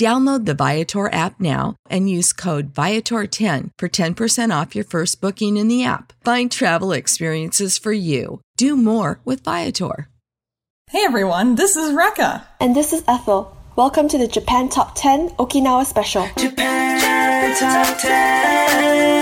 Download the Viator app now and use code Viator10 for 10% off your first booking in the app. Find travel experiences for you. Do more with Viator. Hey everyone, this is Rekka. And this is Ethel. Welcome to the Japan Top 10 Okinawa Special. Japan Top 10.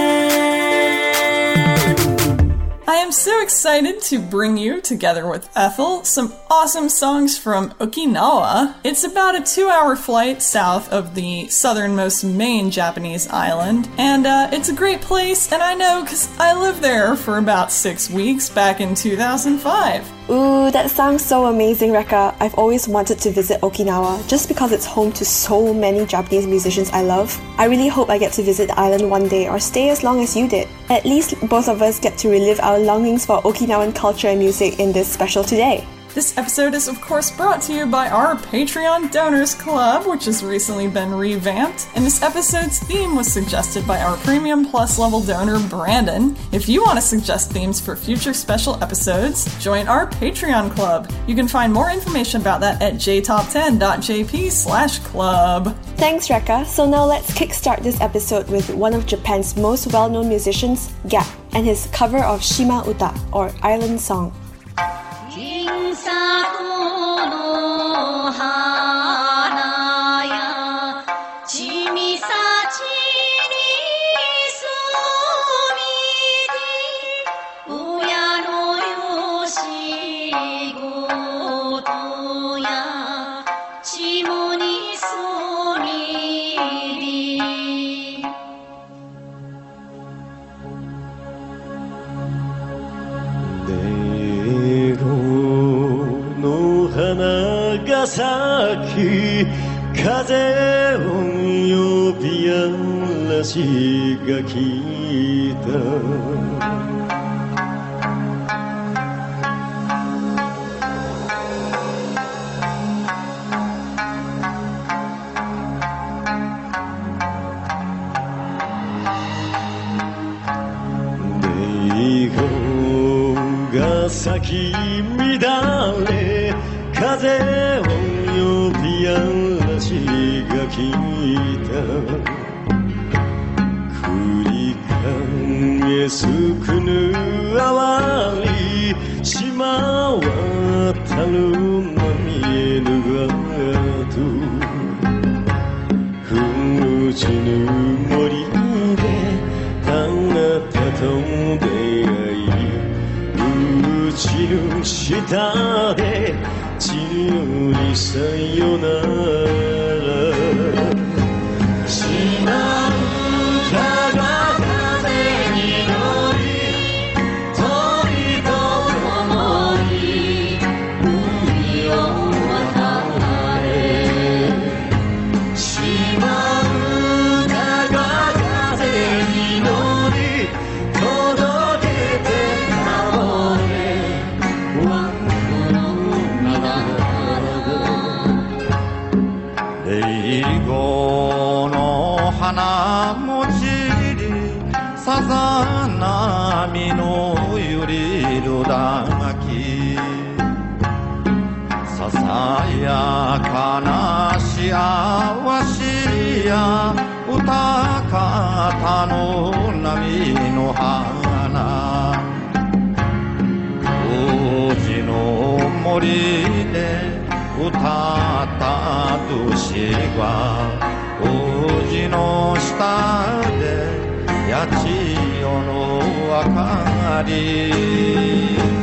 I am so excited to bring you, together with Ethel, some awesome songs from Okinawa. It's about a two hour flight south of the southernmost main Japanese island, and uh, it's a great place, and I know because I lived there for about six weeks back in 2005. Ooh, that sounds so amazing, Rekka. I've always wanted to visit Okinawa just because it's home to so many Japanese musicians I love. I really hope I get to visit the island one day or stay as long as you did. At least both of us get to relive our longings for Okinawan culture and music in this special today. This episode is, of course, brought to you by our Patreon Donors Club, which has recently been revamped. And this episode's theme was suggested by our Premium Plus level donor, Brandon. If you want to suggest themes for future special episodes, join our Patreon Club. You can find more information about that at jtop10.jp slash club. Thanks, Rekka. So now let's kickstart this episode with one of Japan's most well-known musicians, Gackt, and his cover of Shima Uta, or Island Song. ネゴが咲き乱れ風を呼び嵐が来た。繰り返すくぬあわり島渡る波へぬがとふむちぬ森であなた。と地の下で自由にさよなら。しあわしや歌方の波の花。王子の森で歌った年は王子の下で八千代の明かり。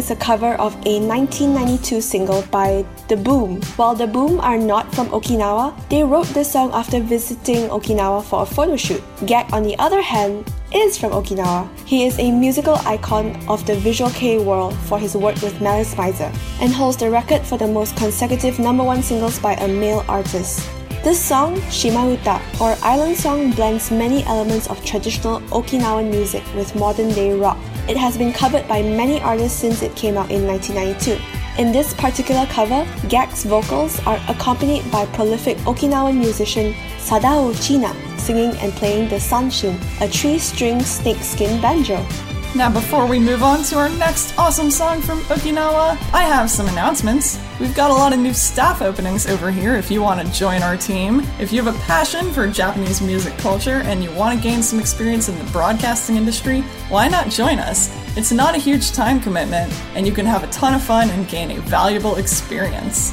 Is a cover of a 1992 single by The Boom. While The Boom are not from Okinawa, they wrote this song after visiting Okinawa for a photo shoot. Gackt, on the other hand, is from Okinawa. He is a musical icon of the visual kei world for his work with Malice Mizer and holds the record for the most consecutive number one singles by a male artist. This song, Shimauta, or island song, blends many elements of traditional Okinawan music with modern day rock. It has been covered by many artists since it came out in 1992. In this particular cover, Gackt's vocals are accompanied by prolific Okinawan musician Sadao China singing and playing the sanshin, a three-string snakeskin banjo. Now, before we move on to our next awesome song from Okinawa, I have some announcements. We've got a lot of new staff openings over here if you want to join our team. If you have a passion for Japanese music culture and you want to gain some experience in the broadcasting industry, why not join us? It's not a huge time commitment, and you can have a ton of fun and gain a valuable experience.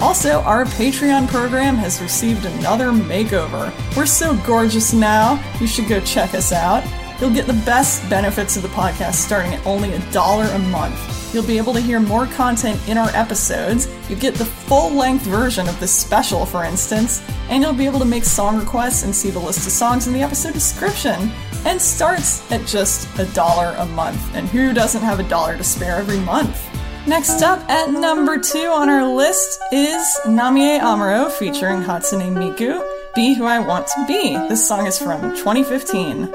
Also, our Patreon program has received another makeover. We're so gorgeous now, you should go check us out. You'll get the best benefits of the podcast starting at only a dollar a month. You'll be able to hear more content in our episodes. You get the full length version of this special, for instance, and you'll be able to make song requests and see the list of songs in the episode description. And starts at just a dollar a month. And who doesn't have a dollar to spare every month? Next up at number two on our list is Namie Amuro featuring Hatsune Miku, Be Who I Want to Be. This song is from 2015.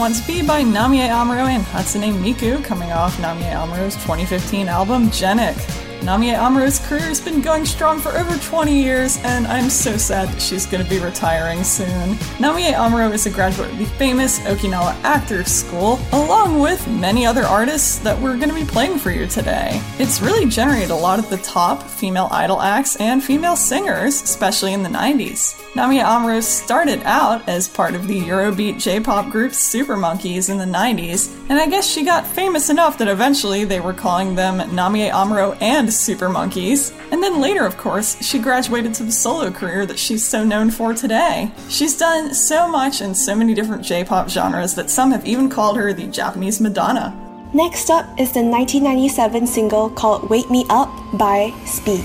Wants Be by Namie Amuro and Hatsune Miku, coming off Namie Amuro's 2015 album, Genic. Namie Amuro's career has been going strong for over 20 years, and I'm so sad that she's going to be retiring soon. Namie Amuro is a graduate of the famous Okinawa Actors School, along with many other artists that we're going to be playing for you today. It's really generated a lot of the top female idol acts and female singers, especially in the 90s. Namie Amuro started out as part of the Eurobeat J pop group Super Monkeys in the 90s, and I guess she got famous enough that eventually they were calling them Namie Amuro and Super Monkeys. And then later, of course, she graduated to the solo career that she's so known for today. She's done so much in so many different J pop genres that some have even called her the Japanese Madonna. Next up is the 1997 single called Wake Me Up by Speed.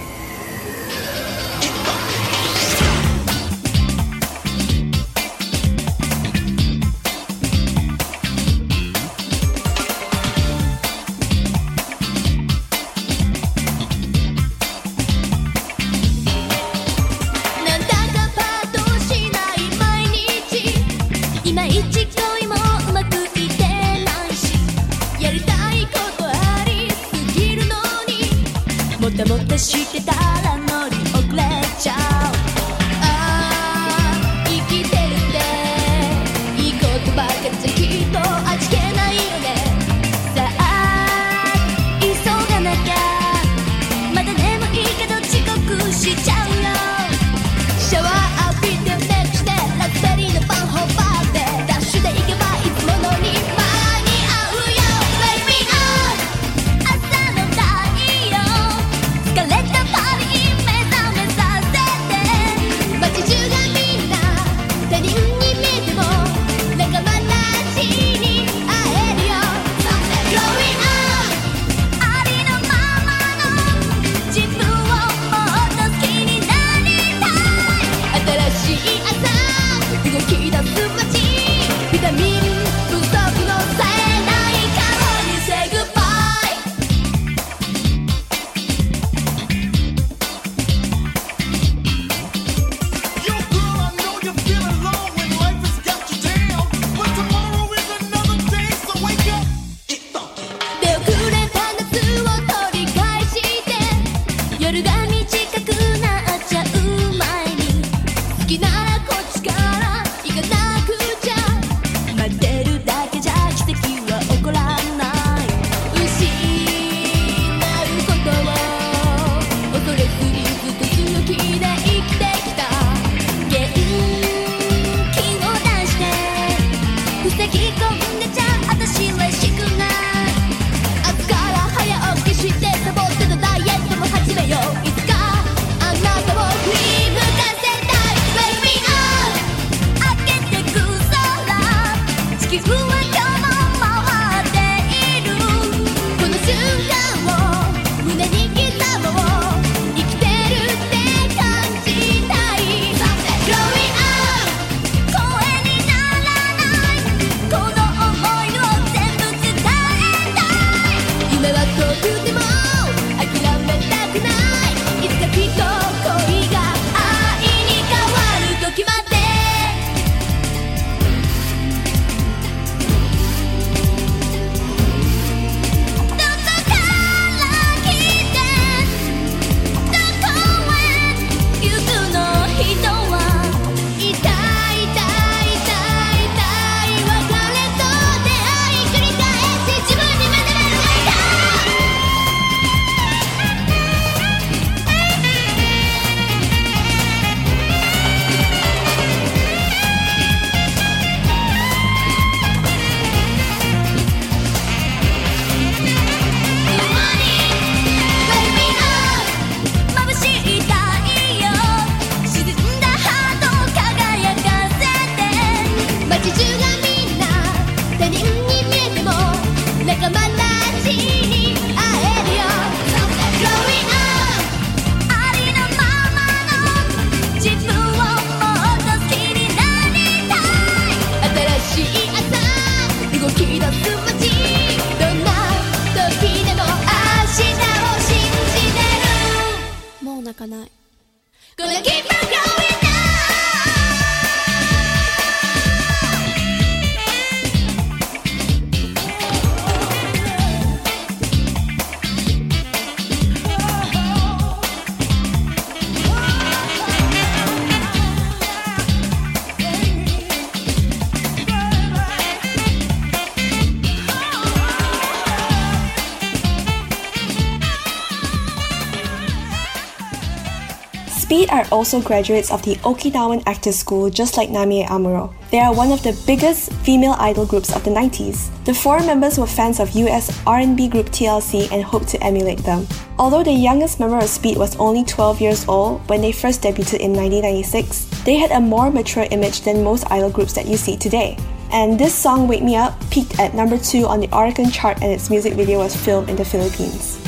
Speed are also graduates of the Okinawan Actors School, just like Namie Amuro. They are one of the biggest female idol groups of the 90s. The four members were fans of US R&B group TLC and hoped to emulate them. Although the youngest member of Speed was only 12 years old when they first debuted in 1996, they had a more mature image than most idol groups that you see today. And this song, Wake Me Up, peaked at number 2 on the Oricon chart and its music video was filmed in the Philippines.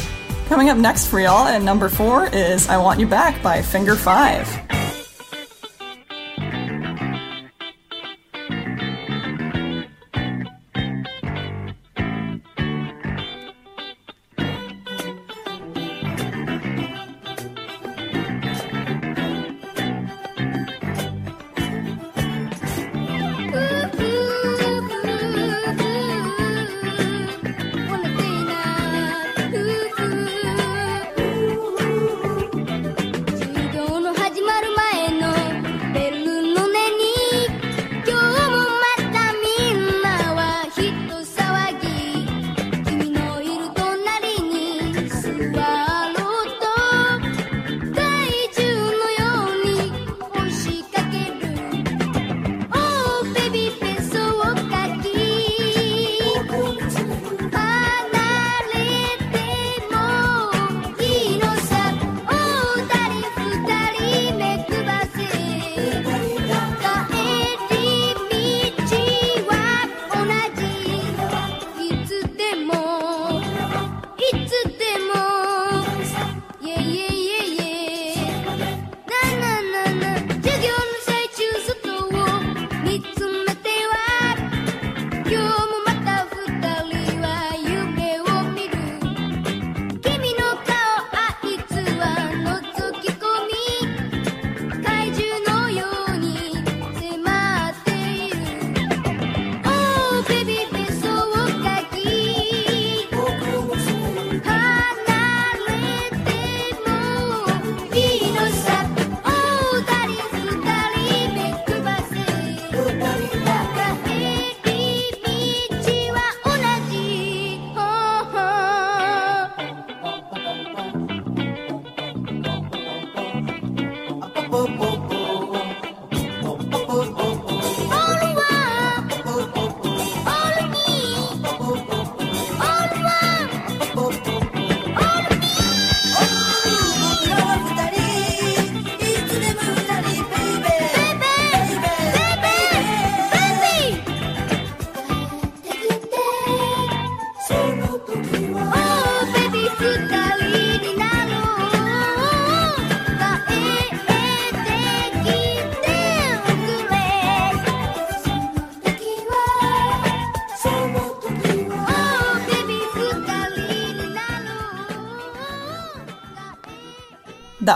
Coming up next for y'all at number four is I Want You Back by Finger Five.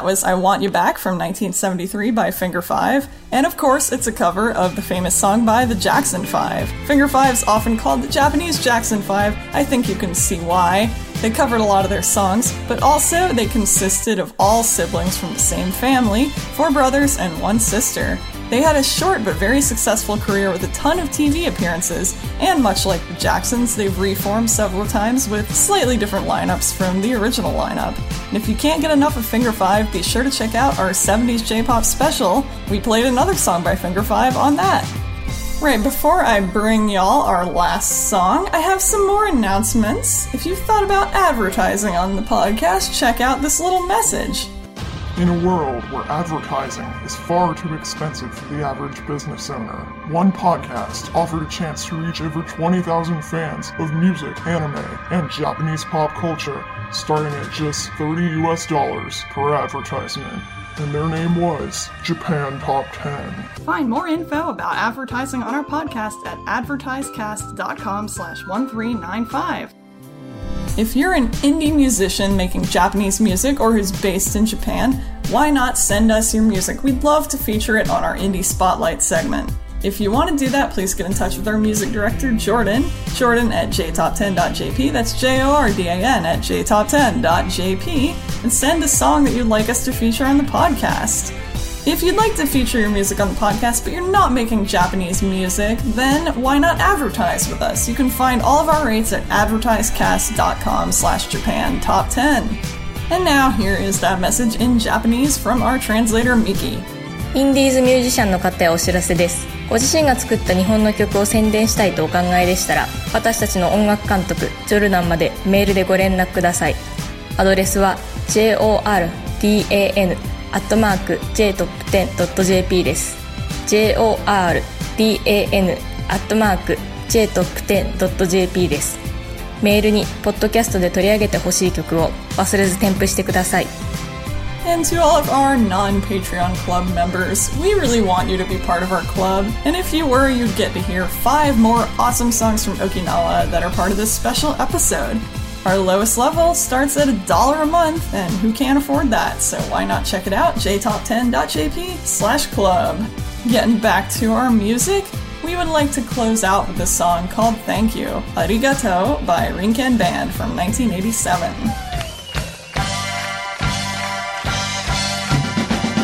That was I Want You Back from 1973 by Finger Five, and of course, it's a cover of the famous song by the Jackson Five. Finger Five's often called the Japanese Jackson Five. I think you can see why. They covered a lot of their songs, but also they consisted of all siblings from the same family four brothers and one sister. They had a short but very successful career with a ton of TV appearances, and much like the Jacksons, they've reformed several times with slightly different lineups from the original lineup. And if you can't get enough of Finger Five, be sure to check out our 70s J pop special. We played another song by Finger Five on that. Right, before I bring y'all our last song, I have some more announcements. If you've thought about advertising on the podcast, check out this little message. In a world where advertising is far too expensive for the average business owner, one podcast offered a chance to reach over 20,000 fans of music, anime, and Japanese pop culture, starting at just 30 US dollars per advertisement. And their name was Japan Top 10. Find more info about advertising on our podcast at advertisecast.com slash 1395. If you're an indie musician making Japanese music or who's based in Japan, why not send us your music? We'd love to feature it on our Indie Spotlight segment. If you want to do that, please get in touch with our music director, Jordan. Jordan at jtop10.jp. That's J O R D A N at jtop10.jp. And send a song that you'd like us to feature on the podcast. If you'd like to feature your music on the podcast, but you're not making Japanese music, then why not advertise with us? You can find all of our rates at advertisecast.com slash Japan Top 10. And now here is that message in Japanese from our translator Miki. インディーズミュージシャンの方へお知らせです。ご自身が作った日本の曲を宣伝したいとお考えでしたら、私たちの音楽監督、ジョルナンまでメールでご連絡ください。アドレスは jordan jordan.jtop10.jp です。jordan.jtop10.jp です。メールに、ポッドキャストで取り上げてほしい曲を忘れず添付してください。 And to all of our non Patreon club members, we really want you to be part of our club. And if you were, you'd get to hear five more awesome songs from Okinawa that are part of this special episode. Our lowest level starts at a dollar a month, and who can't afford that? So why not check it out? jtop10.jp slash club. Getting back to our music, we would like to close out with a song called Thank You, Arigato by Rinken Band from 1987.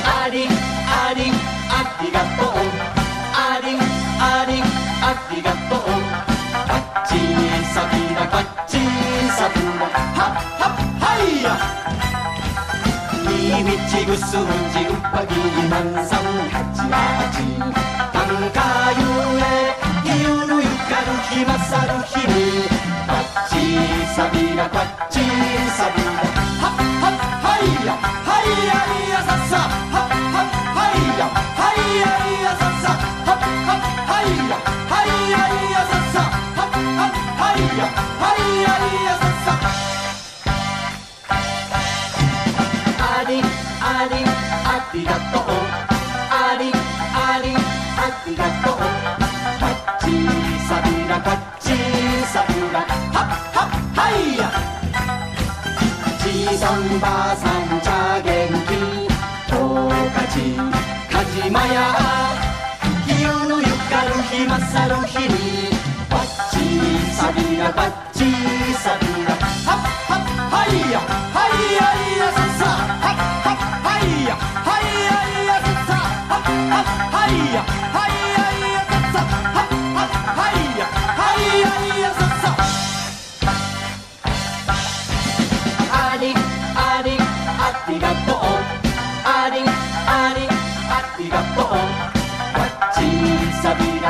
Ari, arigato. Arigato. 무슨 지우박이 만성 같지마지 강가유에 기우루 육가루 히마사루 히미 꽉지사비라 꽉지사비라 핫핫 하이야 하이야이 じさんばあさんちゃ元気。トカチカジマヤ昼のゆかるひまさるひにバッチサビラバッチサビラハッハッはいハはいやいや。ささハッハッはいや。イヤやいや。ささハッハッはいや。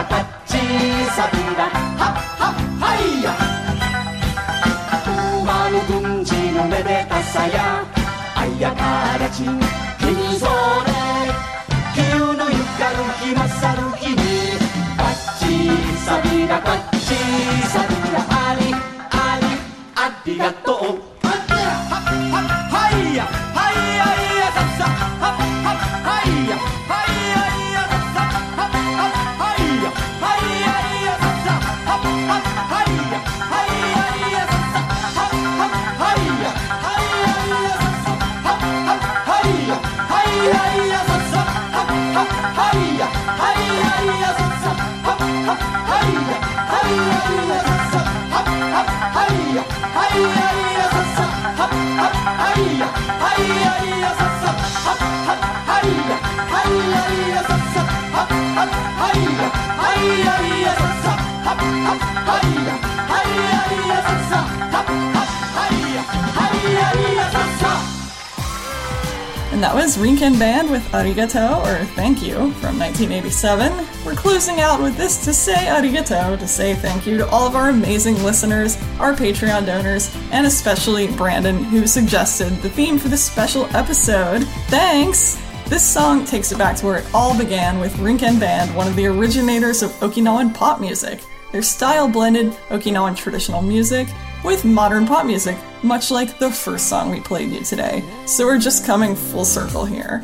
다 같이 사비라. 하하하이야. 우마우 둥지는 메데다사야. 아야 가라지. That was Rinken Band with Arigato, or Thank You, from 1987. We're closing out with this to say arigato, to say thank you to all of our amazing listeners, our Patreon donors, and especially Brandon, who suggested the theme for this special episode. Thanks! This song takes it back to where it all began with Rinken Band, one of the originators of Okinawan pop music. Their style blended Okinawan traditional music with modern pop music, much like the first song we played you today. So we're just coming full circle here.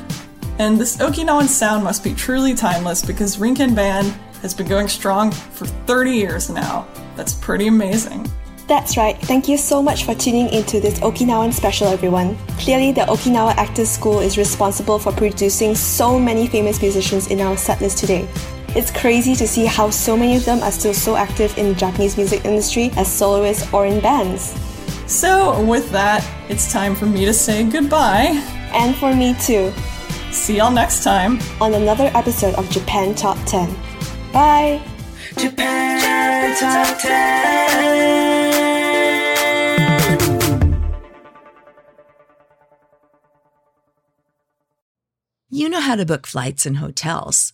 And this Okinawan sound must be truly timeless because Rinken Band has been going strong for 30 years now. That's pretty amazing. That's right. Thank you so much for tuning into this Okinawan special, everyone. Clearly, the Okinawa Actors School is responsible for producing so many famous musicians in our setlist today. It's crazy to see how so many of them are still so active in the Japanese music industry as soloists or in bands. So, with that, it's time for me to say goodbye. And for me too. See y'all next time on another episode of Japan Top 10. Bye! Japan Top 10. You know how to book flights and hotels.